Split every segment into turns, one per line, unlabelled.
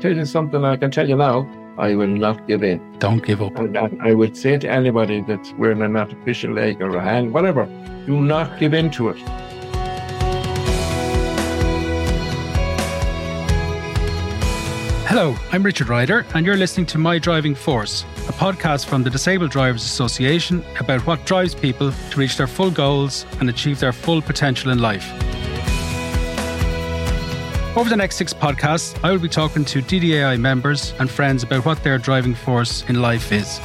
tell you something I can tell you now. I will not give in.
Don't give up.
And I, I would say to anybody that's wearing an artificial leg or a hand, whatever, do not give in to it.
Hello, I'm Richard Ryder, and you're listening to My Driving Force, a podcast from the Disabled Drivers Association about what drives people to reach their full goals and achieve their full potential in life. Over the next six podcasts, I will be talking to DDAI members and friends about what their driving force in life is.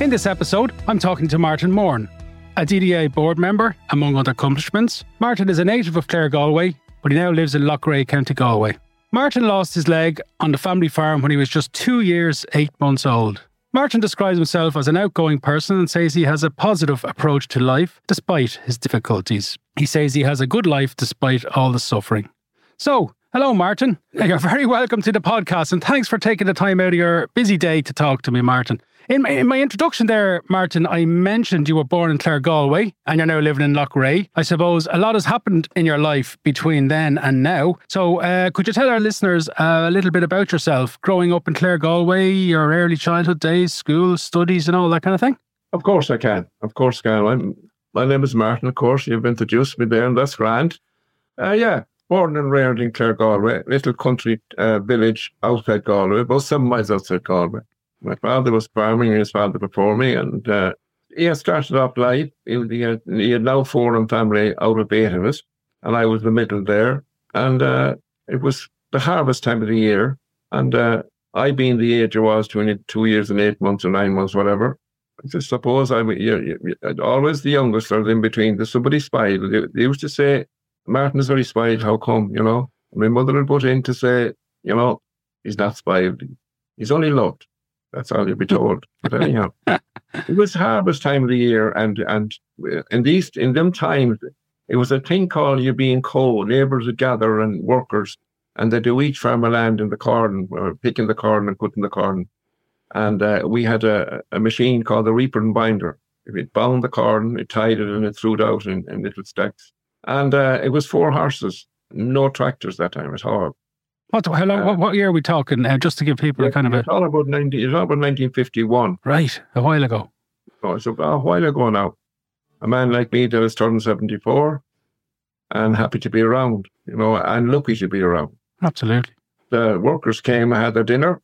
In this episode, I'm talking to Martyn Moran, a DDA board member, among other accomplishments. Martyn is a native of Claregalway but he now lives in Loughrea, County Galway. Martyn lost his leg on the family farm when he was just two years, eight months old. Martyn describes himself as an outgoing person and says he has a positive approach to life despite his difficulties. He says he has a good life despite all the suffering. So, hello, Martyn. You're very welcome to the podcast and thanks for taking the time out of your busy day to talk to me, Martyn. In my, in my introduction there, Martyn, I mentioned you were born in Claregalway and you're now living in Loughrea. I suppose a lot has happened in your life between then and now. So, uh, could you tell our listeners uh, a little bit about yourself, growing up in Claregalway, your early childhood days, school, studies, and all that kind of thing?
Of course I can. Of course I can. I'm, my name is Martyn, of course. You've introduced me there, and that's grand. Uh, yeah, born and reared in Claregalway, little country uh, village outside Galway, about seven miles outside Galway. My father was farming, his father before me, and uh, he had started off life. He, he, had, he had now four in family out of eight of us, and I was the middle there. And uh, it was the harvest time of the year, and uh, I, being the age I was, 22 years and eight months or nine months, whatever, just suppose I was always the youngest or the in between. There's somebody spied. They, they used to say, Martyn is very spied. How come? You know, my mother would put in to say, you know, he's not spied. He's only loved. That's all you'll be told. But anyhow, it was harvest time of the year, and and uh, in these in them times, it was a thing called you being co. Neighbours would gather and workers, and they'd do each farm a land in the corn, or picking the corn and cutting the corn. And uh, we had a, a machine called the reaper and binder. It bound the corn, it tied it, and it threw it out in, in little stacks. And uh, it was four horses, no tractors that time at all.
What, how long, uh, what, what year are we talking? Uh, just to give people
yeah,
a kind of a.
It's all about 19, it's all about 1951.
Right, a while ago.
Oh, it's a, a while ago now. A man like me that is turning 74 and happy to be around, you know, and lucky to be around.
Absolutely.
The workers came and had their dinner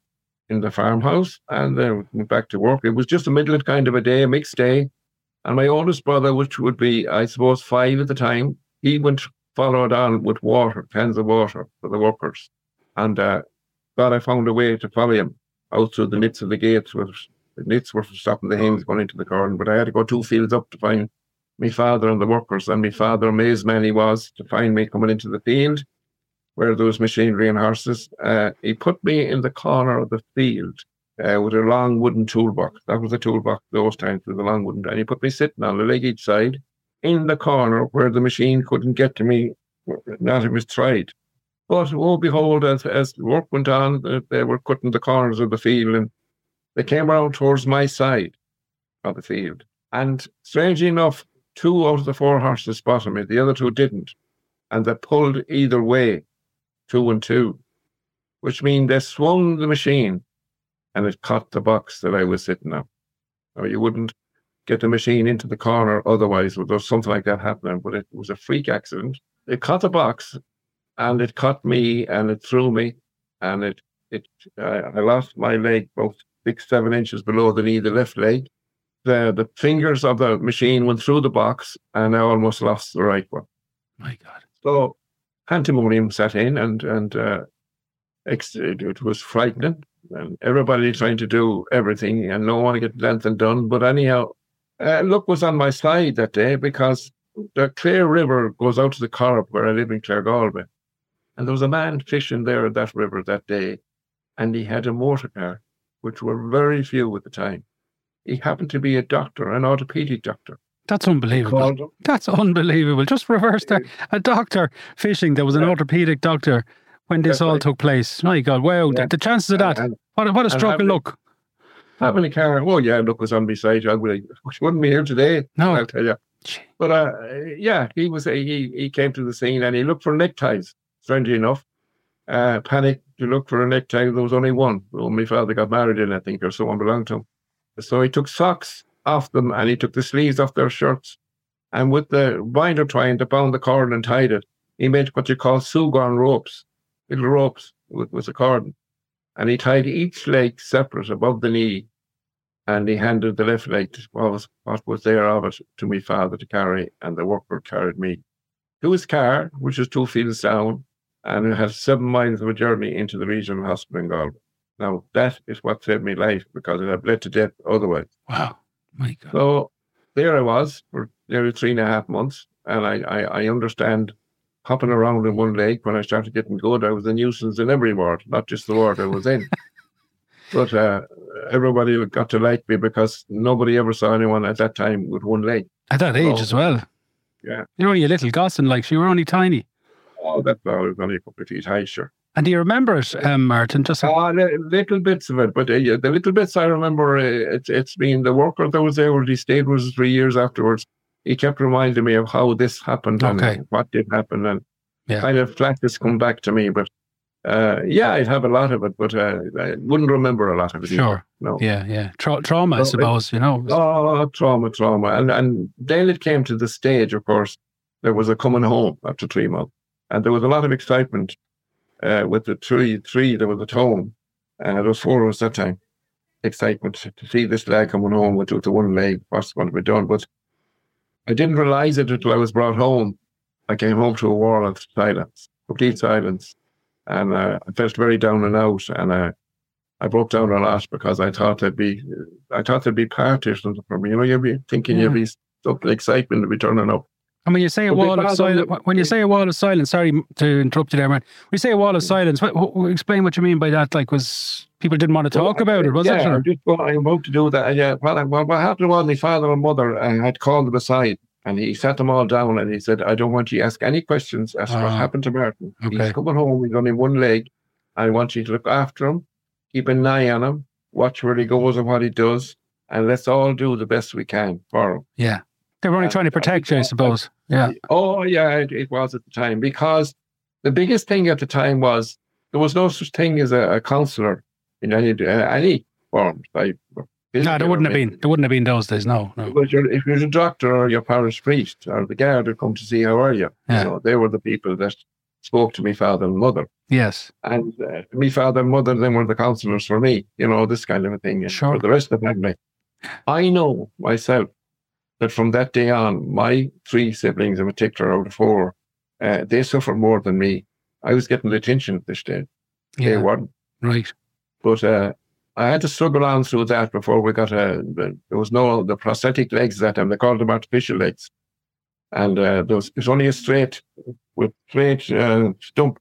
in the farmhouse and then went back to work. It was just a middle kind of a day, a mixed day. And my oldest brother, which would be, I suppose, five at the time, he went followed on with water, cans of water for the workers. And uh, I found a way to follow him out through the nits of the gates. Where the nits were stopping the hens going into the garden, but I had to go two fields up to find my father and the workers. And my father, amazed man he was to find me coming into the field where there was machinery and horses. Uh, he put me in the corner of the field uh, with a long wooden toolbox. That was a toolbox those times with a long wooden. And he put me sitting on a leg each side in the corner where the machine couldn't get to me, not if it was tried. But oh, behold, as, as work went on, uh, they were cutting the corners of the field and they came around towards my side of the field. And strangely enough, two out of the four horses spotted me, the other two didn't. And they pulled either way, two and two, which means they swung the machine and it caught the box that I was sitting on. Or you wouldn't get the machine into the corner otherwise, there was something like that happening, but it was a freak accident. It caught the box and it caught me and it threw me and it it uh, I lost my leg about six seven inches below the knee, the left leg. The the fingers of the machine went through the box and I almost lost the right one.
My God!
So pandemonium set in and and uh, it, was frightening and everybody trying to do everything and no one get anything done. But anyhow, uh, luck was on my side that day because the Clare River goes out to the Corrib where I live in Claregalway. And there was a man fishing there at that river that day, and he had a motor car, which were very few at the time. He happened to be a doctor, an orthopedic doctor.
That's unbelievable. That's unbelievable. Just reverse there. A doctor fishing. There was an orthopedic doctor when this That's all right. took place. Oh my God, wow. Yeah. The, the, chances of that. And, what, what a stroke of luck.
Having a car, oh yeah, look was on beside you. I would, wouldn't be here today.
No.
I'll tell you. But uh, yeah, he was he he came to the scene and he looked for neckties strangely enough, uh, panicked to look for a necktie. There was only one. Well, my father got married in, I think, or someone belonged to him. So he took socks off them and he took the sleeves off their shirts. And with the binder twine to bound the cord and tied it, he made what you call súgán ropes, little ropes with, with a cord. And he tied each leg separate above the knee. And he handed the left leg, what was, what was there of it, to my father to carry. And the worker carried me to his car, which was two fields down, and it had seven miles of a journey into the regional hospital in Galway. Now, that is what saved me life because it had bled to death otherwise.
Wow. My God.
So there I was for nearly three and a half months. And I, I, I understand hopping around in one leg when I started getting good. I was a nuisance in every ward, not just the ward I was in. but uh, everybody got to like me because nobody ever saw anyone at that time with one leg.
At that age
Oh.
as well.
Yeah.
You're only a little gossin, like you were only tiny.
Oh, that's I was only a couple of feet high, sure.
And do you remember it, um, Martyn? Just
Ah, li- little bits of it, but uh, yeah, the little bits I remember, uh, it's it's been the worker that was there, he stayed with us three years afterwards. He kept reminding me of how this happened
Okay.
and what did happen, and
Yeah.
kind of flashes come back to me. But uh, yeah, I'd have a lot of it, but uh, I wouldn't remember a lot of it. either.
sure.
No.
Yeah, yeah. Tra- trauma, I
No, it-
suppose. You know.
Oh, trauma, trauma. And and then it came to the stage, of course, there was a coming home after three months. And there was a lot of excitement uh, with the three, three, that was at home. And there was four of us that time. Excitement to see this lad coming home with, with the one leg, what's going to be done. But I didn't realize it until I was brought home. I came home to a wall of silence, complete silence. And uh, I felt very down and out. And uh, I broke down a lot because I thought there'd be, I thought there'd be party or for me. You know, you'd be thinking
Yeah.
you'd be something excitement to be turning up.
And when you say a
Well,
wall of silence, when you say a wall of silence, sorry to interrupt you there, man. When you say a wall of silence, what, what, explain what you mean by that. Like, was people didn't want to talk about it, was
yeah,
it?
Just well, I'm about to do that. Yeah, well, well, what happened was my father and mother uh, had called them aside, and he sat them all down, and he said, "I don't want you to ask any questions as to what
Ah,
happened to Martyn.
okay.
He's coming home. He's only one leg. I want you to look after him, keep an eye on him, watch where he goes and what he does, and let's all do the best we can for him."
Yeah. They were only trying to protect you, I suppose. Yeah.
Oh, yeah, it, it was at the time because the biggest thing at the time was there was no such thing as a, a counselor in any uh, any form. Like,
No, there wouldn't have been. There wouldn't have been those days. No, no.
But you're, if you're a doctor or your parish priest or the guard who come to see how are you,
Yeah.
you know, they were the people that spoke to me father and mother.
Yes.
And uh, me father and mother then were the counselors for me, you know, this kind of a thing.
Sure.
For the rest of the family. I know myself that from that day on, my three siblings in particular out of four, uh, they suffered more than me. I was getting the attention at this stage. They
Yeah.
weren't.
Right.
But uh, I had to struggle on through that before we got a. There was no the prosthetic legs that time. They called them artificial legs, and uh, there was it was only a straight with straight uh, stump,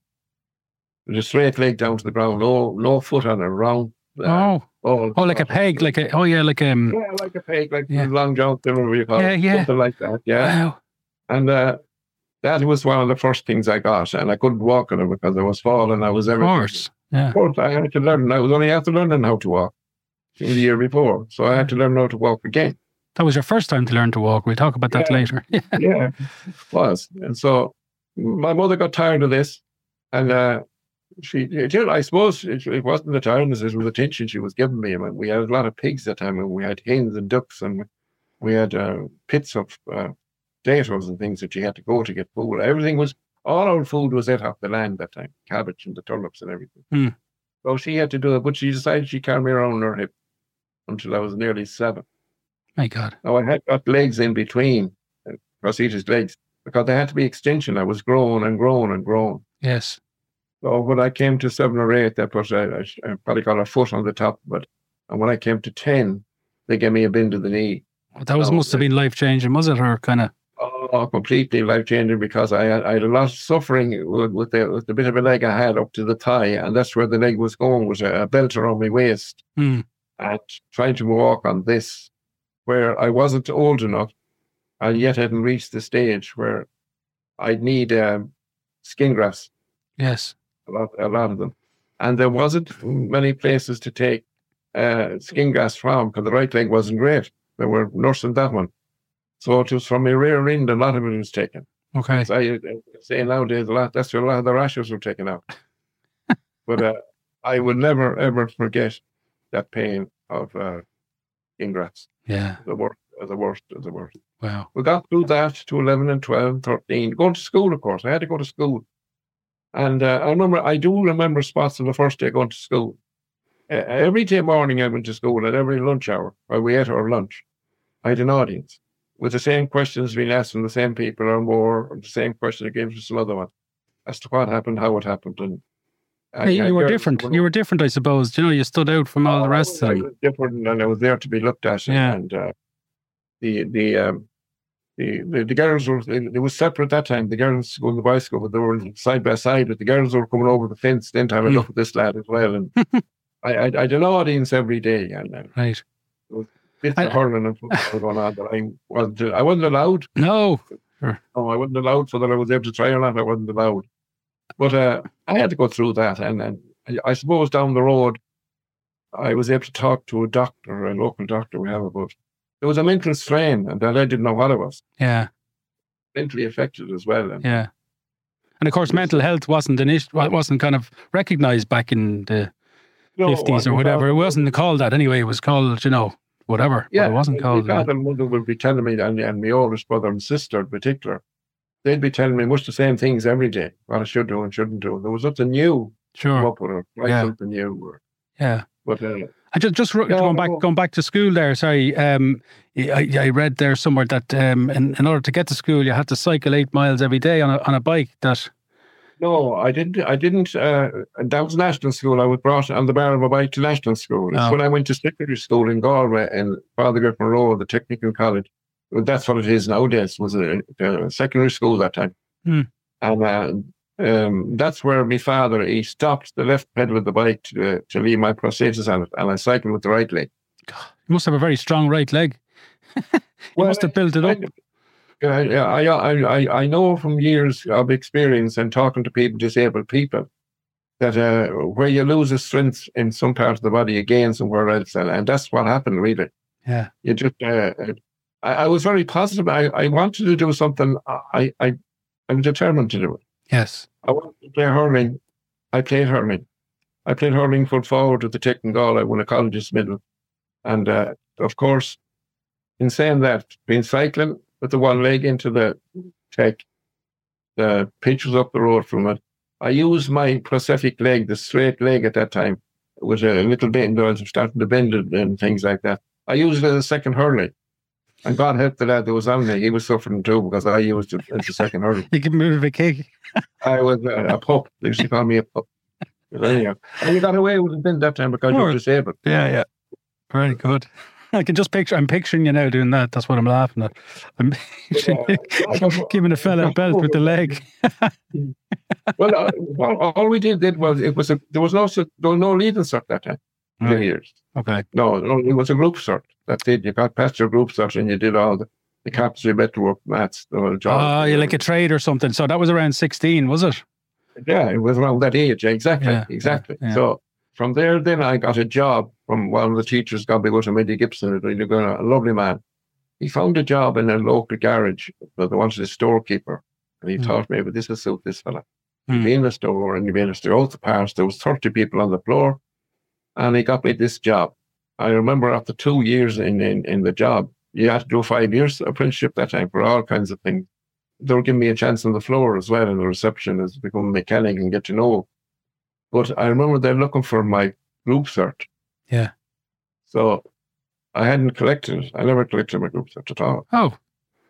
with a straight leg down to the ground. No, no foot on it. Round. Uh,
Oh, oh, like a peg, like a. Oh, yeah, like um.
Yeah, like a peg, like
Yeah.
long jump, whatever you call
Yeah,
it,
yeah.
something like that. Yeah,
Wow.
and uh, that was one of the first things I got, and I couldn't walk on it because I was falling. I was
Of
everything.
course. Yeah.
Of course, I had to learn. I was only after learning how to walk the year before, so I had to learn how to walk again.
That was your first time to learn to walk. We'll talk about that
Yeah.
later. Yeah.
was. And so my mother got tired of this, and uh, she, it- I suppose it, it wasn't the tiredness; it was the attention she was giving me. I mean, we had a lot of pigs that time, and we had hens and ducks, and we had uh, pits of uh, potatoes and things that you had to go to get food. Everything was all our food was ate off the land that time, cabbage and the turnips and everything.
Hmm.
So she had to do it, but she decided she carried me around on her hip until I was nearly seven.
My God.
Now I had got legs in between uh, prosthetic legs because they had to be extension. I was growing and growing and growing.
Yes.
So when I came to seven or eight, that was I, I probably got a foot on the top of it. And when I came to ten, they gave me a bend to the knee.
That was
No,
must have been life changing, was it? Or kind of.
Oh, completely life changing because I had, I had a lot of suffering with, with the with the bit of a leg I had up to the thigh, and that's where the leg was going was a, a belt around my waist.
Hmm.
And trying to walk on this, where I wasn't old enough, and yet hadn't reached the stage where I'd need um, skin grafts,
Yes.
A lot, a lot of them, and there wasn't many places to take uh, skin grafts from because the right leg wasn't great. They were nursing that one, so it was from my rear end. A lot of it was taken.
Okay.
So I, I say nowadays a lot. That's where a lot of the rashes were taken out. but uh, I would never ever forget that pain of uh.
Yeah.
The worst, the worst, the worst.
Wow.
We got through that to 11 and 12, 13. Going to school, of course. I had to go to school. And uh, I remember, I do remember spots of the first day going to school. Uh, every day morning I went to school at every lunch hour, or we ate our lunch. I had an audience with the same questions being asked from the same people or more, or the same question again from some other one as to what happened, how it happened. And I-
Hey,
I
you were different. You were different, I suppose. You know, you stood out from all the rest of
I
them.
was different, and I was there to be looked at. and-
Yeah.
And uh, the the um, the, the the girls were it was separate that time. The girls going to boys' school, but they were side by side. But the girls were coming over the fence then to have a
Hmm.
look at this lad as well. And I, I I an audience every day, and uh,
Right.
bits
I-
of hurling and football going on. But I wasn't I wasn't allowed.
No.
No, I wasn't allowed for that. I was able to try or not. I wasn't allowed. But uh, I had to go through that, and then I, I suppose down the road, I was able to talk to a doctor, a local doctor we have about. There was a mental strain, and that I didn't know what it was.
Yeah.
Mentally affected as well. And
Yeah. And of course, mental health wasn't an issue. wasn't kind of recognised back in the
know,
fifties or whatever. It wasn't called that anyway. It was called, you know, whatever. but
Yeah,
it wasn't called. that.
father and mother would be telling me, and, and my oldest brother and sister in particular, they'd be telling me much the same things every day. What I should do and shouldn't do. There was nothing new.
Sure.
up with try
Yeah.
something new. Or,
Yeah.
but uh,
I just just going back going back to school there. Sorry, um, I, I read there somewhere that um, in, in order to get to school, you had to cycle eight miles every day on a on a bike. That
No, I didn't. I didn't. Uh, that was national school. I was brought on the bar of a bike to national school.
Oh.
when I went to secondary school in Galway and Father Griffin Road, the technical college. That's what it is nowadays. Was a, a secondary school that time,
Hmm.
and uh, um, that's where my father he stopped the left pedal of the bike to uh, to leave my prosthesis on it, and I cycled with the right leg.
you must have a very strong right leg. you must have built it up.
I, I, I, I, I know from years of experience and talking to people, disabled people, that uh, where you lose a strength in some part of the body, you gain somewhere else. And, and that's what happened, really.
Yeah.
You just, uh, I, I was very positive. I, I wanted to do something. I, I, I'm determined to do it.
Yes.
I wanted to play hurling. I played hurling. I played hurling full forward with the Tech and Gaul. I won a college's medal. And uh, of course, in saying that, being cycling with the one leg into the Tech, the pitch was up the road from it. I used my prosthetic leg, the straight leg at that time. It was a little bend. I was starting to bend it and things like that. I used it as a second hurling. And God help the lad that was on me. He was suffering too because I used it as a second hurling.
You can move a kick.
I was a, a pup. They used to call me a pup. But anyhow, and you got away with it then that time because you
Sure.
were disabled.
Yeah, yeah. Very good. I can just picture. I'm picturing you now doing that. That's what I'm laughing at. I'm giving a fella a belt with the leg.
Well, uh, well, all we did did was it was a there was no su- there was no leading cert that time.
Right.
years.
Okay.
No, no, it was a group cert. That's it. you got past your group cert and you did all the the carpentry, metalwork, mats, the whole job.
Oh, you like a trade or something. So that was around 16, was it?
Yeah, it was around that age. Exactly,
Yeah,
exactly.
yeah, yeah.
So from there, then I got a job from one of the teachers. God be good to Eddie Gibson, a a lovely man. He found a job in a local garage, but they wanted a storekeeper, and he
Mm.
thought maybe this will suit this fella.
Mm.
He'd be in the store, and he'd be in the store. Out the parts, there was thirty people on the floor, and he got me this job. I remember after two years in in, in the job, you had to do five years apprenticeship that time for all kinds of things they were giving me a chance on the floor as well in the reception as become a mechanic and get to know. But I remember they're looking for my group cert.
Yeah.
So I hadn't collected. I never collected my group cert at all.
Oh,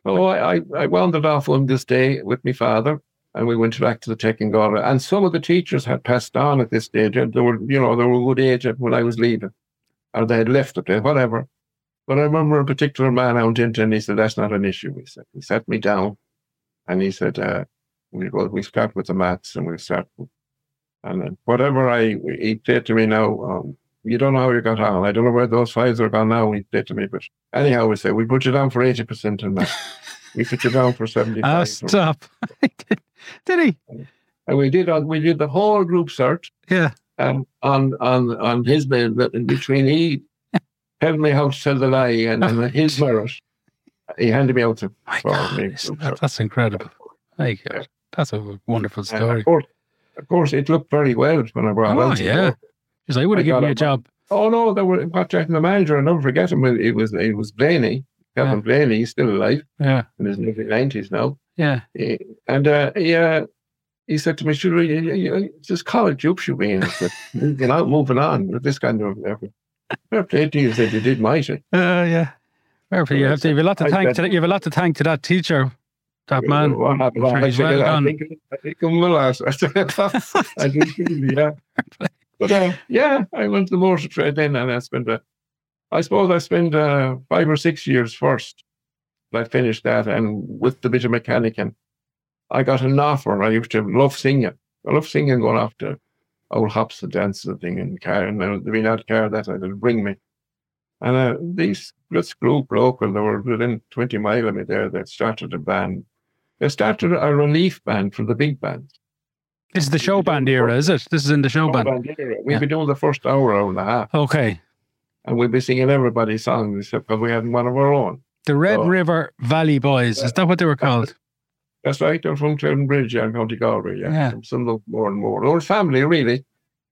So I, I, I wound it off on this day with my father and we went back to the Tech and some of the teachers had passed on at this stage. They were, you know, they were good age when I was leaving. Or they had left it, whatever. But I remember a particular man I went into and he said, That's not an issue. He said, He sat me down and he said, uh, we go, we start with the maths and we start with, and whatever I, he said to me now, um, you don't know how you got on. I don't know where those files are gone now, he said to me, but anyhow, we said, we put you down for 80% in maths. we put you down for 75
oh stop. Did he?
and we did all, we did the whole group search
Yeah.
um, on on on his bed but in between he told me how to tell the lie and, and his merit he handed me out to
God,
me
that- that's incredible. Like, uh, that's a wonderful story.
of course, of course, it looked very well when I brought
Oh,
out.
yeah. Because I would have given you a job.
Oh no, they were in contacting the manager. I'll never forget him. It was it was Blaney, Kevin
Yeah.
Blaney. He's still alive
Yeah.
in his early nineties now.
Yeah.
And uh, he, uh, he said to me, "Should we? you- you- just college you should be in." I said, "You know, moving on with this kind of effort." Fair play to you. Said you did mighty.
Uh, yeah. Perfect. You have, to, you have a lot to thank to that. You have a lot to thank to that teacher, that man.
What happened? I,
well
I think I think I'm well asked. I did, yeah. But uh, yeah, I went to the motor trade then, and I spent. Uh, I suppose I spent uh, five or six years first. I finished that, and with the bit of mechanicking, I got an offer. I used to love singing. I love singing, going off to old hops and dances and thing in car, and the out car that I would bring me. And uh, these this group local, they were within twenty mile of me there. That started a band. They started a relief band for the big bands.
This is the show band era, is it? This is in the show band.
era.
We've Yeah.
be doing the first hour, hour and a half,
Okay.
And we'd be singing everybody's songs except because we hadn't one of our own.
The Red
Oh.
River Valley Boys. Is that what they were called?
That's right. They're from Clouden Bridge and County Galway. Yeah,
Yeah.
some of them more and more. Old family really,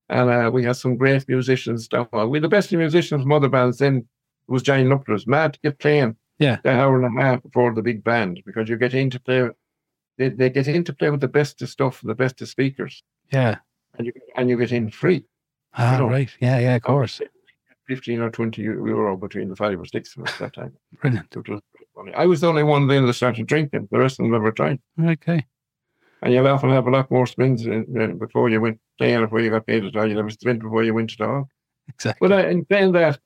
and uh, we had some great musicians down. We had the best musicians from other bands. Then was Johnny Knuckles. Mad to get playing.
Yeah.
the hour and a half before the big band because you get in to play. They, they get in to play with the best of stuff, the best of speakers,
Yeah.
and you and you get in free.
Ah,
know.
right. Yeah, yeah, of course.
15 or 20 euro between the five or six of us at that time.
Brilliant.
It was funny. I was the only one then that started drinking. The rest of them never tried.
Okay.
And you'll often have a lot more spins in, in- before you went playing, before you got paid at all. You'll have a spin before you went to the hall.
Exactly.
But uh, in saying that,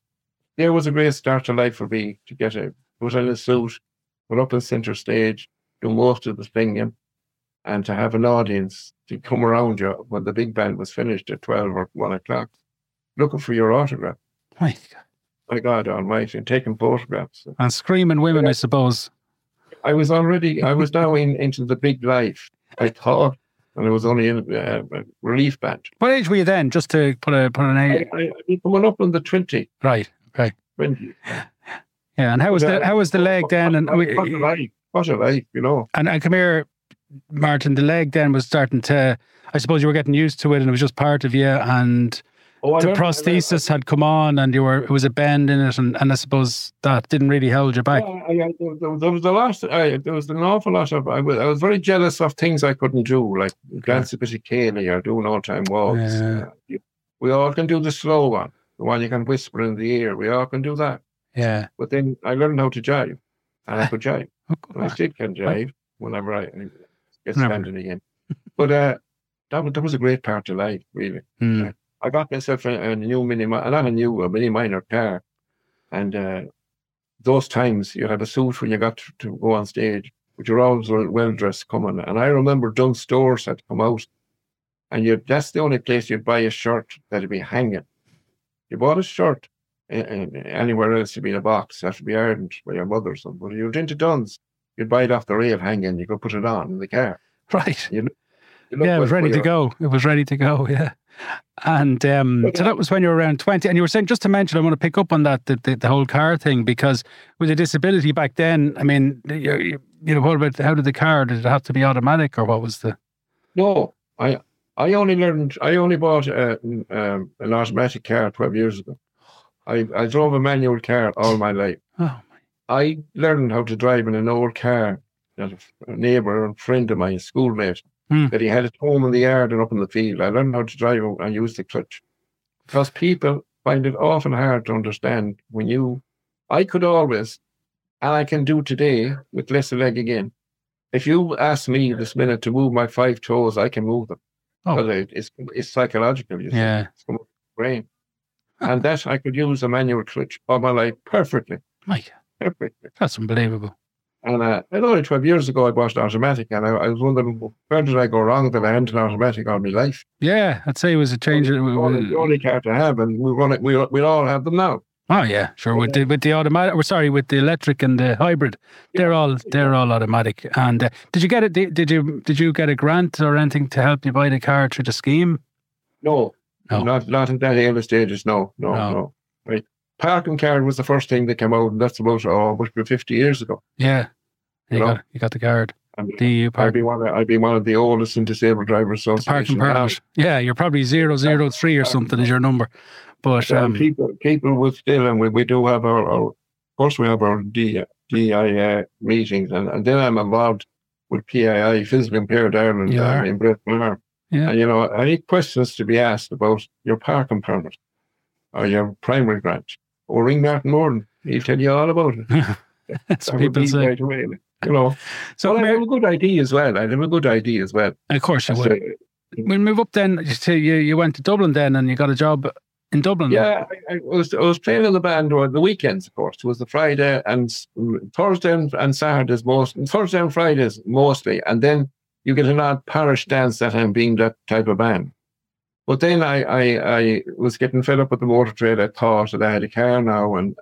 there was a great start to life for me to get a put on a suit, put up on centre stage, do most of the singing, and to have an audience to come around you when the big band was finished at 12 or 1 o'clock, looking for your autograph.
My God.
My God Almighty, and taking photographs.
And screaming women, I suppose.
I was already, I was now in, into the big life. I thought, and it was only in uh, a relief band.
What age were you then? Just to put a put an
I,
age.
I, I'm coming up on the 20,
Right. Okay.
20.
Yeah. And how was the how was the leg then? And
what, what a life, what a life, you know.
and, and come here, Martyn. The leg then was starting to. I suppose you were getting used to it, and it was just part of you. And
Oh,
the
remember-
prosthesis had come on, and you were it was a bend in it, and, and I suppose that didn't really hold you back.
Yeah, I, I, there, was a lot. I, there was an awful lot of. I was, I was very jealous of things I couldn't do, like dance a bit of céilí or doing all time walks.
Yeah.
Uh, we all can do the slow one, the one you can whisper in the ear. We all can do that.
Yeah.
But then I learned how to jive, and I could jive.
Oh,
And I still can jive whenever I get standing again. But uh, that was, that was a great part of life, really.
Hmm.
I got myself a, a new mini, not a new, a mini minor car, and uh, those times you had a suit when you got to, to go on stage, but you're always well, well dressed coming. And I remember Dunnes Stores had come out, and you that's the only place you'd buy a shirt that'd be hanging. You bought a shirt a- a- anywhere else, you'd be in a box, to be ironed by your mother or something. But if you went into Dunnes, you'd buy it off the rail hanging, you could put it on in the car.
Right.
You look
Yeah, it was ready to go. It was ready to go. Yeah. And um, so that was when you were around 20. And you were saying, just to mention, I want to pick up on that, the, the, the whole car thing, because with a disability back then, I mean, you, you, know, what about how did the car, did it have to be automatic or what was the.
No, I I only learned. I only bought a, um, an automatic car twelve years ago. I I drove a manual car all my life.
Oh, my.
I learned how to drive in an old car that a neighbour and friend of mine, a schoolmate,
Hmm.
that he had at home in the yard and up in the field. I learned how to drive and use the clutch because people find it often hard to understand when you. I could always, and I can do today with less a leg again. If you ask me this minute to move my five toes, I can move them.
Oh.
It, it's it's psychological. You see.
yeah.
It's brain, and that I could use a manual clutch all my life perfectly,
Mike,
perfectly.
that's unbelievable.
And uh, only 12 years ago, I bought an automatic, and I, I was wondering, where did I go wrong that I hadn't an automatic all my life?
Yeah, I'd say it was a change.
The only, the only car to have, and we run it, we, we all have them now.
Oh yeah, sure. With the with the automatic, or sorry, with the electric and the hybrid, they're all they're all automatic. And uh, did you get it? Did you did you get a grant or anything to help you buy the car through the scheme?
No,
No.
not not in that early stages. No, no,
No.
no. Right. Parking card was the first thing that came out, and that's about oh, must be 50 years ago.
Yeah, you
No.
got you got the card.
And
The
I'd be one. Of, I'd be one of the oldest in disabled drivers
park and
now.
permit. Yeah, you're probably zero zero three or something is your number. But
Um, people, people will still, and we, we do have our, our, of course, we have our D, DI meetings, and, and then I'm involved with PII, Physically Impaired Ireland,
You
uh, in Britain.
Yeah.
And, you know, any questions to be asked about your parking permit or your primary grant, or ring Martyn Moran, he'll tell you all about it.
that's what people say.
right away, You know,
So
so I have a good idea as well. I have a good idea as well.
of course you
So,
would. We'll move up then to you. You went to Dublin then, and you got a job in Dublin.
Yeah, I, I was I was playing in the band on the weekends, of course. It was the Friday and mm, Thursday and, and Saturdays most, Thursday and Fridays mostly, and then you get an odd parish dance that I'm being that type of band. But then I, I, I was getting fed up with the motor trade. I thought that I had a car now and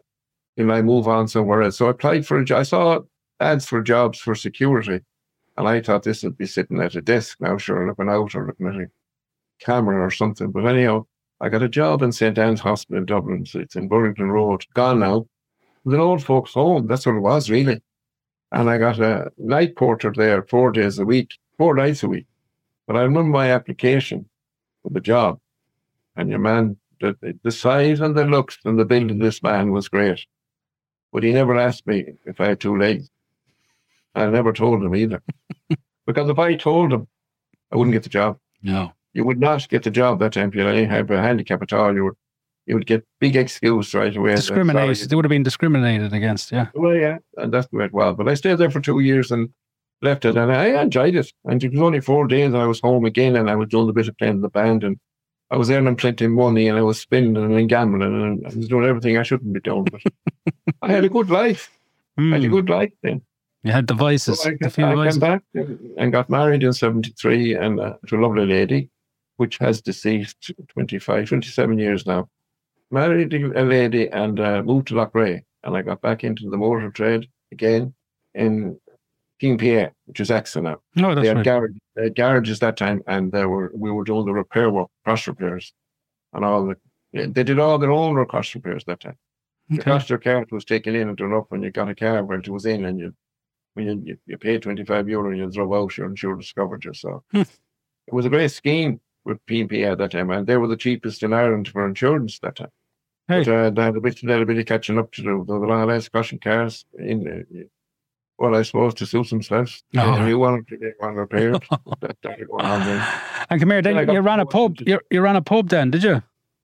you know, I move on somewhere else. So I applied for a job. I saw ads for jobs for security, and I thought this would be sitting at a desk now, sure, looking out or looking at a camera or something. But anyhow, I got a job in St. Anne's Hospital in Dublin. So it's in Burlington Road. Gone now. An old folks' home. That's what it was, really. And I got a night porter there four days a week, four nights a week. But I remember my application for the job. And your man, the, the size and the looks and the build of this man was great. But he never asked me if I had two legs. I never told him either. because if I told him, I wouldn't get the job
No.
you would not get the job that time you have a handicap at all. You would, you would get big excuse right away.
Discriminated. They would have been discriminated against. Yeah.
Well, yeah, and that's the way it was. But I stayed there for two years and left it, and I enjoyed it. And it was only four days, I was home again, and I was doing a bit of playing in the band, and I was earning plenty of money, and I was spending and gambling, and I was doing everything I shouldn't be doing. But I had a good life. I had a
Hmm.
good life then.
You had the
So. I,
the
I
vices.
came back and got married in 73 and uh, to a lovely lady, which has deceased 25, 27 years now. Married a lady and uh, moved to Loughrea. And I got back into the motor trade again in King PA, which is excellent now.
Oh, that's
they had
right.
garage, they had garages that time and they were we were doing the repair work, cross repairs and all the they did all their own cross repairs that time. The
Okay.
cost your car was taken in and done up when you got a car when it was in and you when you, you, you paid 25 euro and you drove out, your insurance covered you. So
Hmm.
it was a great scheme with PMPA at that time and they were the cheapest in Ireland for insurance that time.
Hey.
But uh, they had a bit, they had a bit of catching up to do. There were a lot less caution cars in uh, well, I suppose to suit themselves.
Oh,
Uh,
right.
you wanted to get one repaired. that going on then.
And come here, then
Then
you ran a pub. You, you ran a pub then, did you?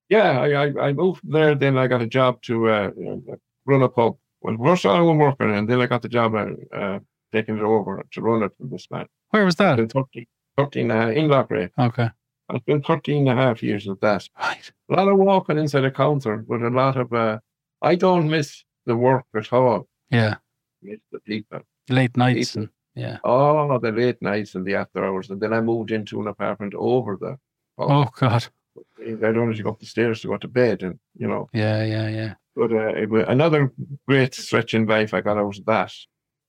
Yeah, I, I, I moved there. Then I got a job to uh, uh, run a pub. Well, first I was working, and then I got the job uh, uh, taking it over to run it for this man.
Where was that?
Been 13, 13 uh, in Loughrea.
Okay.
I've been 13 and a half years of that.
Right.
A lot of walking inside a counter, but a lot of. Uh, I don't miss the work at all.
Yeah.
I miss the people.
Late nights
People.
and yeah.
Oh, the late nights and the after hours. And then I moved into an apartment over the.
Oh God.
I don't go up the stairs to go to bed, and you know.
Yeah, yeah, yeah.
But uh, it was another great stretch in life I got out of that.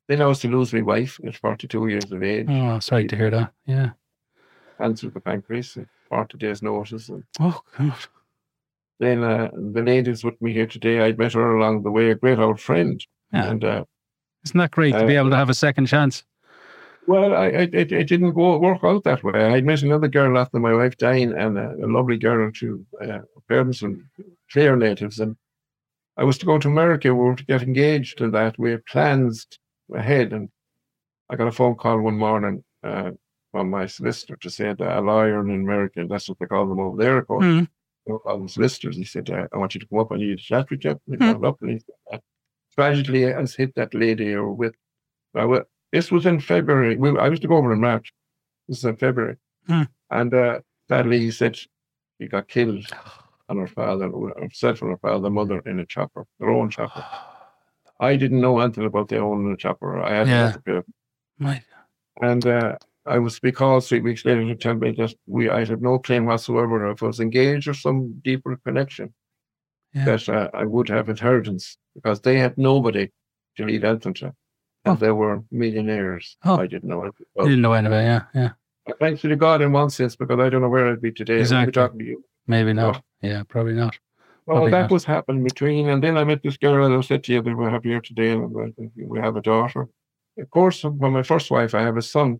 Then I was to lose my wife at 42 years of age,
Oh, sorry to hear that. Yeah.
cancer of the pancreas, uh, 40 days notice. And
Oh God.
then uh, the lady's with me here today. I'd met her along the way, a great old friend.
Yeah.
And uh,
Isn't that great to be
Uh,
able to have a second chance?
well, I, I, it, it didn't go work out that way. I'd met another girl after my wife dying, and uh, a lovely girl too. Uh, parents and Clare natives, and I was to go to America. We were to get engaged, and that we had plans ahead. And I got a phone call one morning uh, from my solicitor to say that a lawyer in America, that's what they call them over there, of course.
Hmm.
They call them solicitors. He said, uh, "I want you to come up. I need to chat with you." We
Hmm.
got up, and he said, tragically, I hit that lady were with. I wa- this was in February. We, I was to go over in March. This is in February.
Hmm.
And uh, sadly, he said she got killed and her father, herself and her father, mother in a chopper, their own chopper. I didn't know anything about their own chopper. I had
Yeah.
to.
My,
And uh, I was to be called three weeks later to tell me that we I had no claim whatsoever if I was engaged or some deeper connection
Yeah.
that uh, I would have inheritance because they had nobody to leave anything to. And
Oh.
they were millionaires.
Oh.
I didn't know it.
you didn't know anyway. Yeah, yeah.
thanks to God in one sense because I don't know where I'd be today.
Exactly.
be to you.
Maybe not. Yeah, probably not.
Well,
Probably
that
not.
was happening between, and then I met this girl, and I said to you that we have here today, and we have a daughter of course, from my first wife, I have a son,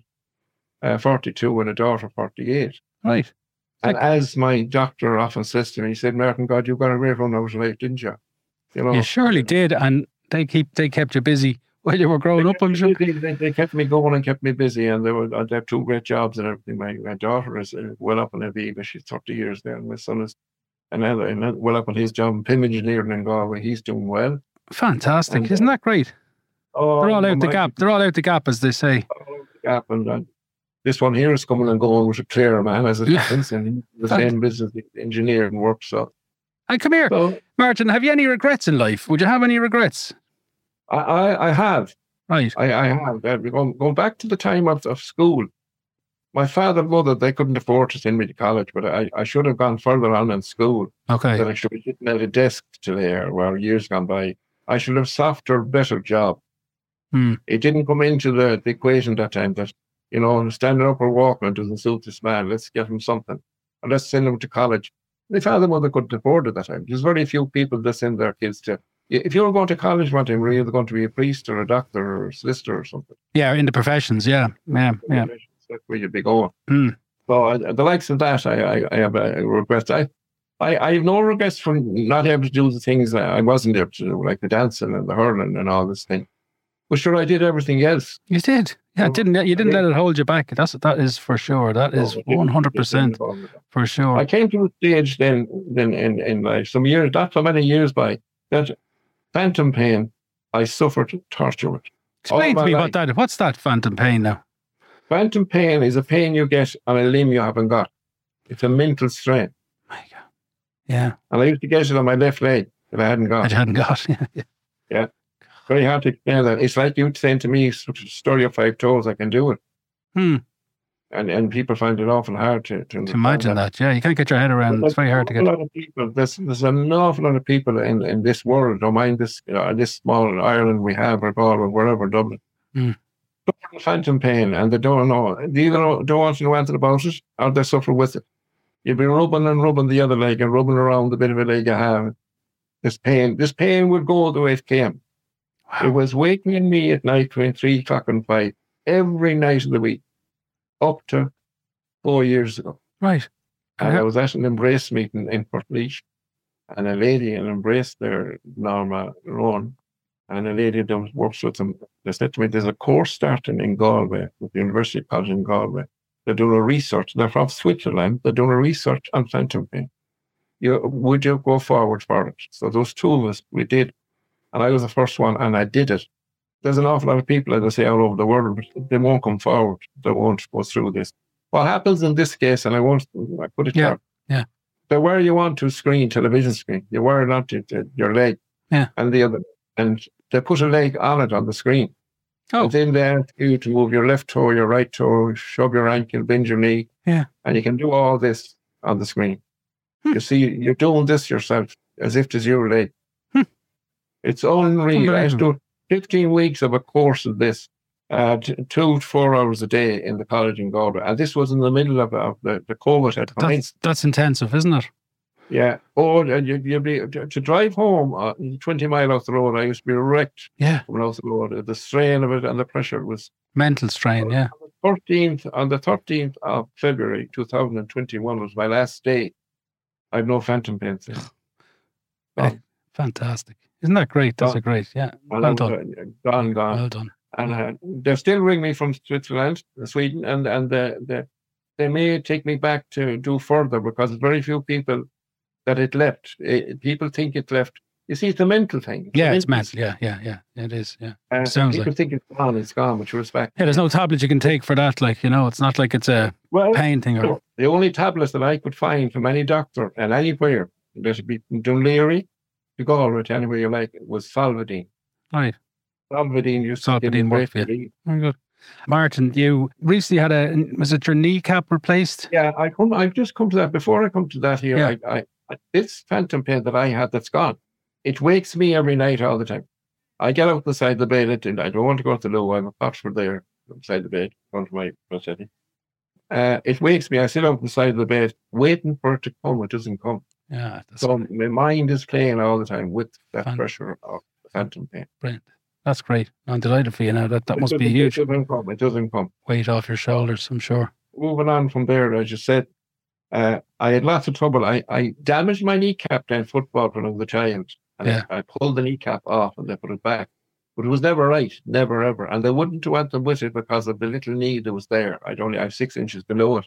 uh, 42, and a daughter, 48.
Right.
And as my doctor often says to me, he said, Martyn, God, you got a great run out of life, didn't you? You know,
You surely did, and they keep they kept you busy while you were growing up. I'm sure.
They, they, they kept me going and kept me busy, and they were uh, they have two great jobs and everything. My, my daughter is uh, well up in Aviva; she's thirty years there, and my son is another, another well up on his job, PIM engineering in Galway. He's doing well.
Fantastic,
And, uh,
isn't that great?
Oh,
They're all out the gap. They're all out the gap, as they say.
gap, and uh, this one here is coming and going with a clear man as it happens, and the same business engineer and work. So,
And come here,
so
Martyn. Have you any regrets in life? Would you have any regrets?
I, I, I have.
Right.
I, I have. Uh, going, going back to the time of, of school, my father and mother, they couldn't afford to send me to college, but I, I should have gone further on in school.
Okay.
That I should be sitting at a desk today or where years gone by. I should have softer, better job.
Hmm.
It didn't come into the, the equation that time that, you know, standing up or walking doesn't suit this man. Let's get him something. Or let's send him to college. My father and mother couldn't afford it that time. There's very few people that send their kids to. If you were going to college one time, were you either going to be a priest or a doctor or a solicitor or something?
Yeah, in the professions. Yeah. Yeah. Yeah.
That's where you'd be going.
Hmm.
So uh, the likes of that, I, I, I have a regret. I, I, I have no regrets from not able to do the things that I wasn't able to do, like the dancing and the hurling and all this thing. But sure, I did everything else.
You did. Yeah.
Oh,
Didn't you? Didn't let it hold you back. That's that is for sure. That is
So I didn't-
one hundred percent for sure.
I came to a stage then, then in, in like some years, not so many years by, that phantom pain, I suffered torture with.
Explain to me
my
what that. What's that phantom pain now?
Phantom pain is a pain you get on a limb you haven't got. It's a mental strain.
My God. Yeah.
And I used to get it on my left leg if I hadn't got.
I hadn't got. Yeah.
Very hard to explain that. It's like you saying to me, "Such a story of five toes, I can do it.
Hmm.
And and people find it awful hard to, to,
To imagine that. Yeah. You can't get your head around. it. It's very hard to get.
A lot of people. There's, there's an awful lot of people in, in this world, don't mind this, you know, this small Ireland we have, or Galway, wherever, Dublin.
Hmm.
Phantom pain, and they don't know. They either don't want to know anything about it, or they suffer with it. You'll be rubbing and rubbing the other leg and rubbing around the bit of a leg you have. This pain, this pain would go the way it came. It was waking me at night between three o'clock and five every night of the week, up to four years ago.
Right.
And
Yeah.
I was at an embrace meeting in Portlaoise, and a lady in embrace there, Norma Rowan, and a lady that works with them, they said to me, there's a course starting in Galway, with the University College in Galway. They're doing a research. They're from Switzerland. They're doing a research on phantom pain. You, would you go forward for it? So those two of us, we did. And I was the first one, and I did it. There's an awful lot of people, as I say, all over the world, but they won't come forward. They won't go through this. What happens in this case, and I won't I put it
Yeah,
down.
yeah.
They wear you onto screen, television screen. You wear it onto your leg.
Yeah.
And the other, and they put a leg on it on the screen.
Oh.
And then they ask you to move your left toe, your right toe, shove your ankle, bend your knee.
Yeah.
And you can do all this on the screen.
Hmm.
You see, you're doing this yourself as if it's your leg. It's unreal. I do 15 weeks of a course of this, uh, t- two to four hours a day in the college in Galway. And this was in the middle of, of the, the COVID had come.
That's that's intensive, isn't it?
Yeah. Oh, and you, you'd be to, to drive home uh, 20 mile off the road. I used to be wrecked
Yeah.
coming off the road. The strain of it and the pressure was
Mental strain. Yeah.
13th on the 13th of February 2021 was my last day. I have no phantom pain since. Gone.
Fantastic. Isn't that great? That's a great. Yeah.
And
Well done.
Gone, gone.
Well done.
and uh, they still ring me from Switzerland, Sweden, and and the, the, they may take me back to do further because very few people that it left. Eh, people think it left. You see, it's a mental thing. a
Yeah, it's
mental-
mental. Yeah, yeah, yeah. It is. Yeah.
Uh,
Sounds
people
like-
think it's gone. It's gone. With respect.
Yeah. There's no tablet you can take for that. Like you know, it's not like it's a
Well,
pain thing or.
the only tablets that I could find from any doctor and anywhere, should be from Dún Laoghaire to Galway to anywhere you like, it was Solpadeine.
Right.
Solpadeine used to give me
Solpadeine worked for you. Very good. Martyn, you recently had a was it your kneecap replaced?
Yeah, I come. I've just come to that. Before I come to that here,
Yeah.
I, I, this phantom pain that I had that's gone. It wakes me every night, all the time. I get out the side of the bed, and I don't want to go to the loo. I'm a Oxford there, beside the bed, in front of my prosthetic. Uh, it wakes me. I sit out the side of the bed, waiting for it to come. It doesn't come.
Yeah, that's
So my mind is playing all the time with that
Fan-
pressure of the phantom pain.
brilliant. That's great. I'm delighted for you now. That that
It
must be huge
It doesn't come. It doesn't come.
weight off your shoulders. I'm sure.
moving on from there, as you said, uh, I had lots of trouble. I, I damaged my kneecap playing football when I was a child. And
Yeah.
I, I pulled the kneecap off and they put it back. But it was never right, never ever. And they wouldn't do anything with it because of the little knee that was there. I'd only have six inches below it.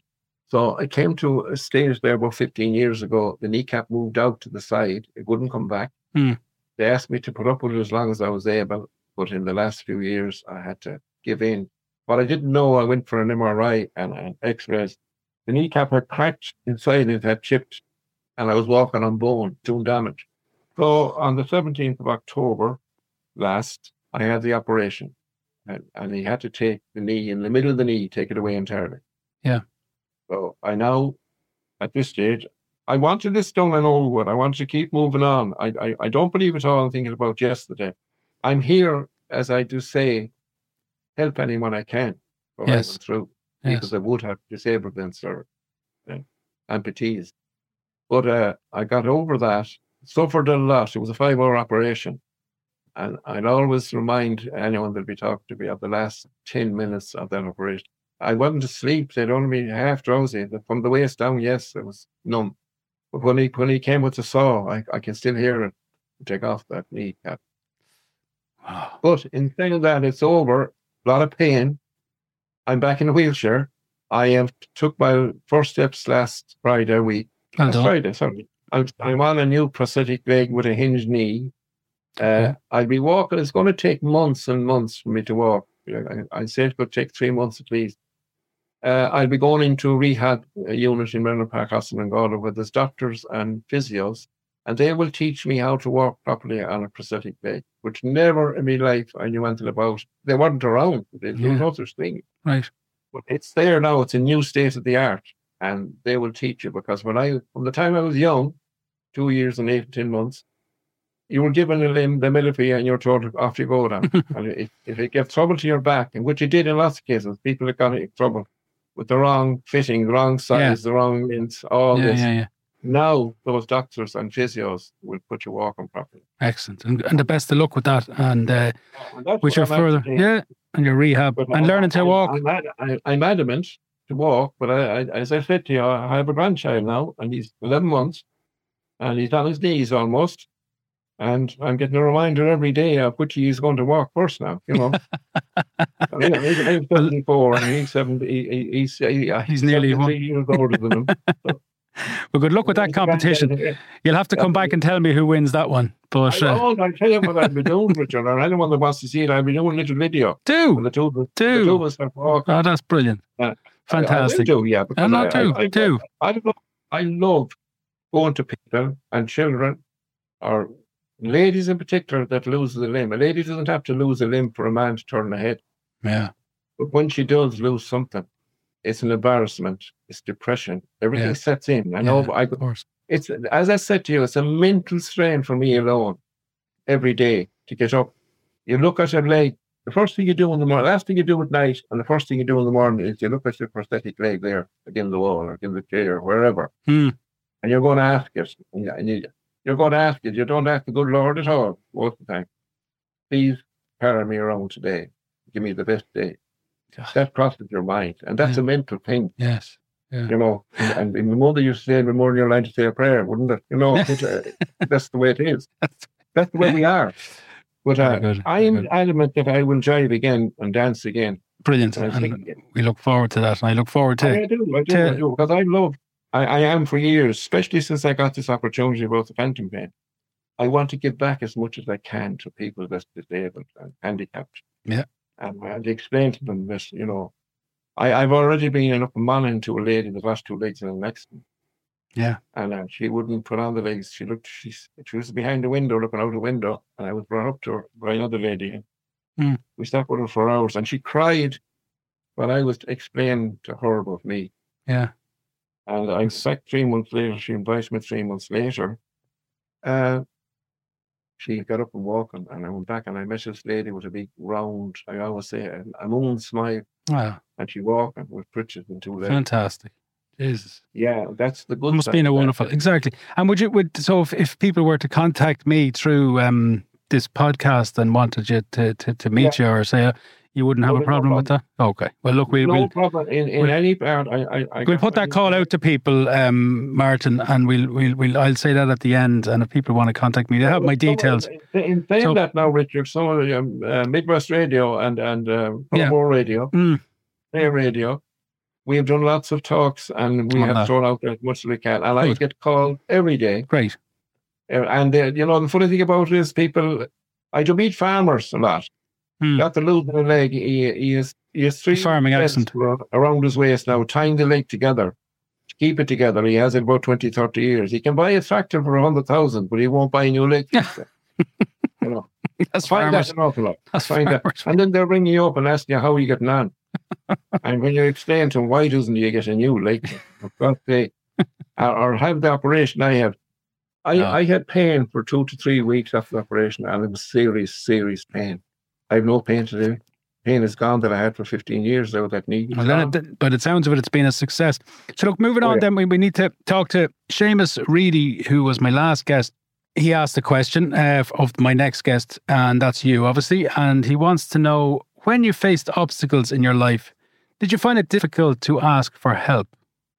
So I came to a stage there about 15 years ago. The kneecap moved out to the side. It wouldn't come back.
Hmm.
They asked me to put up with it as long as I was able. But in the last few years, I had to give in. But I didn't know, I went for an MRI and an X-rays. The kneecap had cracked inside; it had chipped, and I was walking on bone, doing damage. So on the 17th of October last, I had the operation, and, and he had to take the knee in the middle of the knee, take it away entirely.
Yeah.
So I now, at this stage, I wanted this done and over with. I want to keep moving on. I, I, I don't believe at all in thinking about yesterday. I'm here, as I do say, help anyone I can.
Yes.
through
Yes.
because I would have disabled them, sir, and amputees. But uh, I got over that, suffered a lot. It was a five hour operation. And I'd always remind anyone that we talking to me of the last 10 minutes of that operation. I wasn't asleep, they'd only be half drowsy. From the waist down, yes, it was numb. But when he when he came with the saw, I, I can still hear it take off that kneecap.
Wow.
But in saying that, it's over. A lot of pain. I'm back in a wheelchair. I have took my first steps last Friday week. Last. Friday, sorry. I'm, I'm on a new prosthetic leg with a hinged knee. Uh,
Okay.
I'll be walking. It's going to take months and months for me to walk. I, I'd say it could take three months at least. Uh, I'll be going into rehab uh, unit in Merlin Park Hospital in Galway where there's doctors and physios, and they will teach me how to walk properly on a prosthetic leg, which never in my life I knew anything about. They weren't around. There was
Yeah.
no such thing.
Right.
But it's there now. It's a new state of the art, and they will teach you because when I, from the time I was young, two years and eight, ten months, you were given a limb, the millipede, and you're told off you go now. and if, if it gets trouble to your back, and which it did in lots of cases, people that got in trouble with the wrong fitting, the wrong size, the wrong length, all
yeah,
this.
yeah, yeah.
Now those doctors and physios will put you walking properly.
Excellent. And, and the best of luck with that. And uh,
that's
with your
I'm
further,
actually-
yeah, and your rehab and
I-
learning to walk.
I'm, I, I'm adamant to walk, but I, I, as I said to you, I have a grandchild now, and he's 11 months, and he's on his knees almost. And I'm getting a reminder every day of which he's going to walk first now, you know. I mean, I'm, I'm 74 and he's 70, he, he- he's, he,
He's nearly
73 years older than him.
Well, good luck with that competition. You'll have to come back and tell me who wins that one. But
I
uh,
won't, I'll tell you what I'll be doing, Richard, or anyone that wants to see it, I'll be doing a little video.
do.
The two, of us- the two of us have walked.
Oh, that's brilliant.
Yeah.
Fantastic.
I, I do, yeah.
And
I-
do,
I, I,
do.
I, love, I love going to people and children or ladies in particular that lose the limb. A lady doesn't have to lose a limb for a man to turn ahead.
Yeah.
But when she does lose something, it's an embarrassment. It's depression. Everything
Yeah.
sets in. I know.
Yeah,
I,
Of course.
it's as I said to you, it's a mental strain for me alone every day to get up. You look at your leg. The first thing you do in the morning, last thing you do at night, and the first thing you do in the morning is you look at your prosthetic leg there against the wall or against the chair, or wherever,
Hmm.
and you're going to ask it. And you- and you, you're going to ask it. You don't ask the good Lord at all most of the time. Please carry me around today. Give me the best day. That crosses your mind, and that's a mental thing
Yes.
you know, and, and my mother used to say, "The more you're allowed to say a prayer, wouldn't it?" You know, uh, that's the way it is. That's the way we are. But uh,
good,
I am adamant that I will jive again and dance again.
Brilliant.
And
And we look forward to that. And I look forward to
I do, I do,
to-
I do, because I love. I, I am for years, especially since I got this opportunity about the phantom pain. I want to give back as much as I can to people that's disabled and handicapped.
Yeah.
And I had to explain to them this, you know, I, I've already been an up and morning to a lady that lost two legs in an accident.
Yeah.
And uh, she wouldn't put on the legs. She looked, she, she was behind the window, looking out the window, and I was brought up to her by another lady.
Hmm.
We sat with her for hours, and she cried when I was explaining to her about me.
Yeah.
And I back three months later. She invited me three months later. Uh, she got up and walked, and, and I went back and I met this lady with a big round, I always say, a, a moon smile.
Wow.
And she walked and with Pritchard and two legs.
Fantastic. Jesus.
Yeah, that's the good
Must be a
of that.
wonderful. Exactly. And would you would so if, if people were to contact me through um this podcast and wanted you to to, to meet you or say uh, you wouldn't have
No,
a
no
problem with that? Okay. Well, look, we,
no
we'll
problem in, in
we'll-
any part. I, I, I
we'll put that call out to people, um, Martyn, and we'll we'll we'll I'll say that at the end. And if people want to contact me, they have my details.
In, in saying
So-
that now, Richard, some of the um, uh, Midwest Radio and and uh,
Yeah.
more Radio,
Mm.
Air Radio, we have done lots of talks and we
On
have
that.
thrown out there as much as we can. And I
Good.
get called every day.
Great.
And uh, you know, the funny thing about it is, people, I do meet farmers a lot. Got the lube in the leg. He, he is he has three
Farming accent.
around his waist now, tying the leg together to keep it together. He has it about 20, 30 years. He can buy a tractor for a hundred thousand, but he won't buy a new leg. you know,
That's
find
farmers.
that an awful lot.
That's
Find that. And then they'll ring you up and ask you how you getting on. and when you explain to them why doesn't you get a new leg, sake, or, or have the operation I have. I,
No.
I had pain for two to three weeks after the operation, and it was serious, serious pain. I have no pain today. Pain is gone that I had for 15 years now, that knee.
Well, it, but it sounds of it, it's been a success. So, look, moving
Oh,
on,
yeah.
then we, we need to talk to Seamus Reedy, who was my last guest. He asked the question uh, of my next guest, and that's you, obviously. And he wants to know when you faced obstacles in your life, did you find it difficult to ask for help?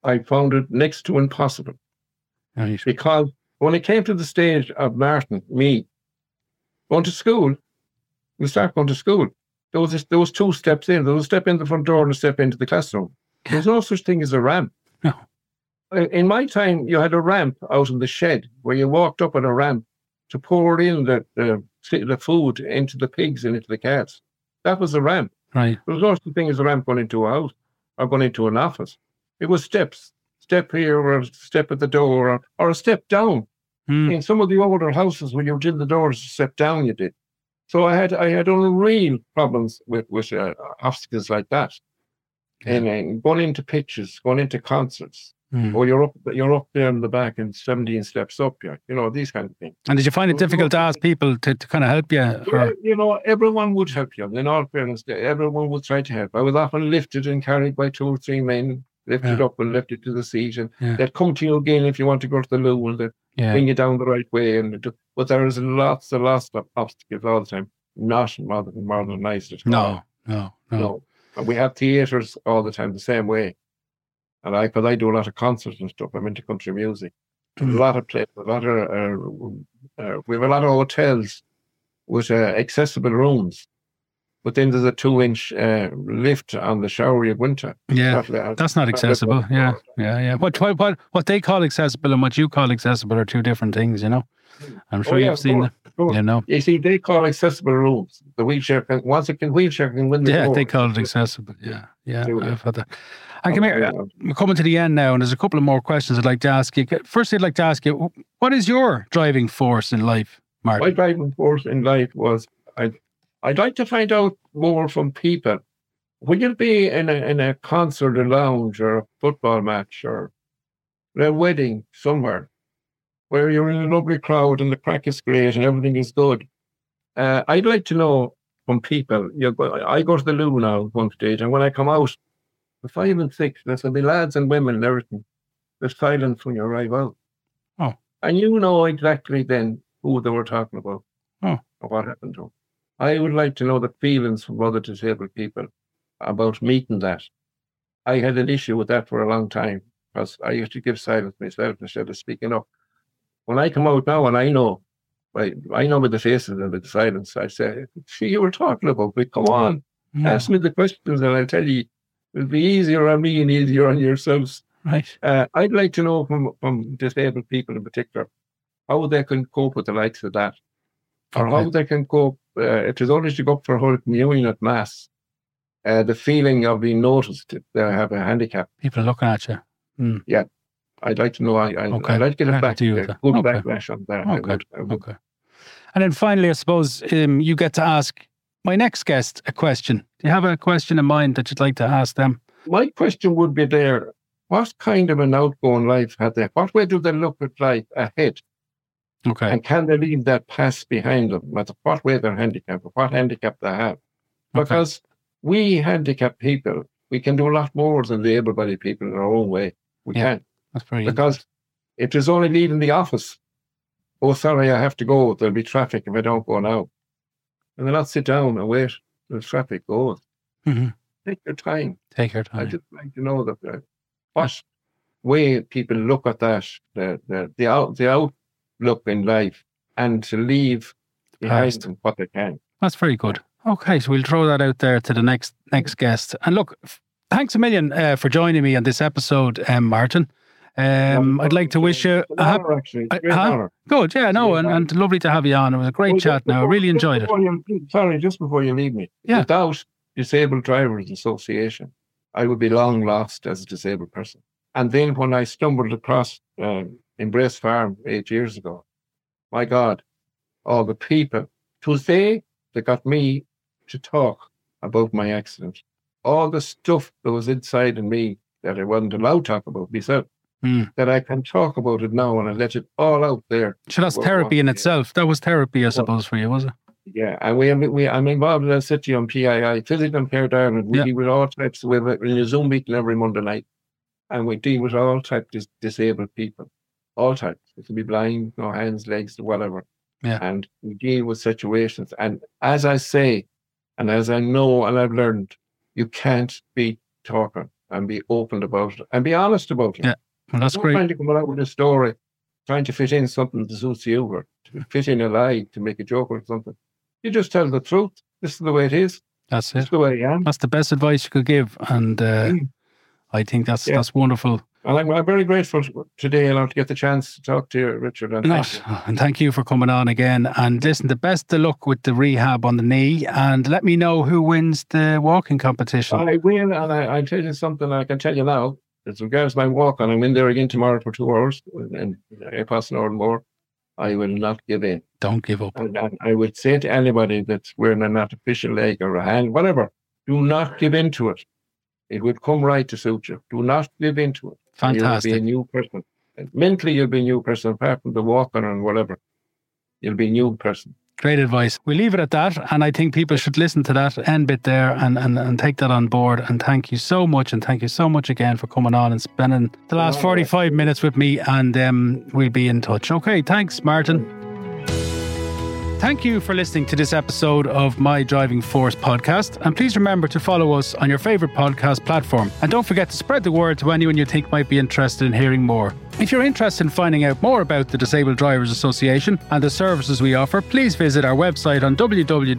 I found it next to impossible.
Right.
because when it came to the stage of Martyn, me, going to school, we start going to school. There was, this, there was two steps in. There was a step in the front door and a step into the classroom. There's no such thing as a ramp.
No.
In my time, you had a ramp out in the shed where you walked up on a ramp to pour in the, the, the food into the pigs and into the cats. That was a ramp.
Right.
There was no such thing as a ramp going into a house or going into an office. It was steps. Step here or a step at the door or, or a step down.
Hmm.
In some of the older houses, when you did the doors, a step down, you did. So I had I had unreal problems with with uh, obstacles like that. And uh, going into pitches, going into concerts,
Hmm.
or you're up you're up there in the back and 17 steps up, yeah, you know these kind of things.
And did you find it difficult to ask people to, to kind of help you?
Yeah, you know, everyone would help you. In all fairness, everyone would try to help. I was often lifted and carried by two or three men, lifted
Yeah.
up and lifted to the seat, and
Yeah.
they'd come to you again if you want to go to the loo, and they'd
yeah.
bring you down the right way. And do- but there is lots and lots of obstacles all the time. Not modern, modernized at all.
No, no, no.
no. And we have theatres all the time the same way. And I, because I do a lot of concerts and stuff, I'm into country music.
Mm.
A lot of places, a lot of, uh, uh, we have a lot of hotels with uh, accessible rooms. But then there's a two inch uh, lift on the shower you go into.
Yeah.
That-
That's not accessible. Yeah, yeah, yeah. What, what, what, what they call accessible and what you call accessible are two different things, you know. I'm sure
Oh, yeah,
you've seen
course,
them, you know.
You see, they call accessible rooms. The wheelchair can, once it can wheelchair can win the
Yeah,
door.
they call it accessible. Yeah, yeah. I've had that. And come here, we're coming to the end now, and there's a couple of more questions I'd like to ask you. First, I'd like to ask you, what is your driving force in life,
Mark?
My
driving force in life was I, I'd like to find out more from people. When you be in a in a concert, a lounge, or a football match, or a wedding somewhere, where you're in a lovely crowd and the crack is great and everything is good, uh, I'd like to know from people. You go, I go to the loo now at one stage, and when I come out, the five and six, there's to be lads and women and everything. There's silence when you arrive out.
Oh.
And you know exactly then who they were talking about
Oh.
or what happened to them. I would like to know the feelings from other disabled people about meeting that. I had an issue with that for a long time because I used to give silence myself instead of speaking up. When I come out now and I know, I, I know with the faces and with the silence, I say, see, you were talking about me. Come on,
Yeah,
ask me the questions and I'll tell you. It'll be easier on me and easier on yourselves.
right.
Uh, I'd like to know from, from disabled people in particular how they can cope with the likes of that, or how they can cope uh, if there's only to go up for Holy Communion at Mass. Uh, the feeling of being noticed if they have a handicap.
People looking at you. Yeah.
I'd like to know. I, I,
Okay.
I'd like to get it back to
with that.
good
Okay.
backlash on that. I
Okay.
would, I would.
Okay. And then finally, I suppose um, you get to ask my next guest a question. Do you have a question in mind that you'd like to ask them?
My question would be there: What kind of an outgoing life have they? What way do they look at life ahead?
Okay.
And can they leave that past behind them? What what way they're handicapped, or what handicap they have?
Okay.
Because we handicapped people, we can do a lot more than the able-bodied people in our own way. We
Yeah.
can
That's very
because it is only leaving the office oh, sorry, I have to go. There'll be traffic if I don't go now. And then I'll sit down and wait till the traffic goes.
hmm
Take your time.
Take your time.
I just like to know that uh, what way people look at that, the the the, out, the outlook in life, and to leave behind them what they can.
That's very good. Okay, so we'll throw that out there to the next next guest. And look, thanks a million uh, for joining me on this episode, um, Martyn. Um, I'd like to wish you a happy.
actually.
Uh,
a great
huh? Good, yeah, no, and, and lovely to have you on. It was a great
Well,
chat. Now, I really enjoyed it.
you- sorry, just before you leave me.
Yeah.
Without Disabled Drivers Association, I would be long lost as a disabled person. And then when I stumbled across um, Embrace Farm eight years ago, my God, all the people, it was they that got me to talk about my accident. All the stuff that was inside in me that I wasn't allowed to talk about myself,
Hmm.
that I can talk about it now and I let it all out there.
So that's therapy in itself. That was therapy, I suppose, for you, was it?
Yeah, and we, we I'm involved in a city on PII, Physical Impaired Ireland. We
Yeah.
deal with all types. We have a, in a Zoom meeting every Monday night, and we deal with all types of dis- disabled people, all types. It can be blind, no hands, legs, whatever.
Yeah.
And we deal with situations. And as I say, and as I know and I've learned, you can't be talking and be open about it and be honest about it.
Yeah, Well, that's
Don't
great.
trying to come out with a story, trying to fit in something that suits you or to fit in a lie to make a joke or something. You just tell the truth. This is the way it is.
That's it.
is the way I am.
That's the best advice you could give, and uh,
Mm.
I think that's
Yeah.
that's wonderful.
And I'm, I'm very grateful today, Alan, to get the chance to talk to you, Richard. And thank you.
and thank you for coming on again. And listen, the best of luck with the rehab on the knee, and let me know who wins the walking competition.
I will, and I, I tell you something I can tell you now. As regards my walk, and I'm in there again tomorrow for two hours, and I pass an hour and more. I will not give in.
Don't give up.
And, and I would say to anybody that's wearing an artificial leg or a hand, whatever, do not give in to it. It will come right to suit you. Do not give in to it. And You'll be a
Fantastic.
new person. Mentally, you'll be a new person, apart from the walking and whatever. You'll be a new person.
Great advice. We leave it at that. And I think people should listen to that end bit there and, and, and take that on board. And thank you so much. And thank you so much again for coming on and spending the last
Oh,
45 minutes with me. And um, we'll be in touch. Okay. Thanks, Martyn. Thank you for listening to this episode of My Driving Force podcast. And please remember to follow us on your favorite podcast platform. And don't forget to spread the word to anyone you think might be interested in hearing more. If you're interested in finding out more about the Disabled Drivers Association and the services we offer, please visit our website on www.ddai.ie.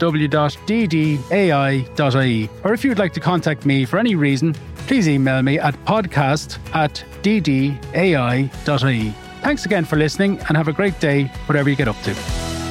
Or if you'd like to contact me for any reason, please email me at podcast at ddai.ie. Thanks again for listening and have a great day, whatever you get up to.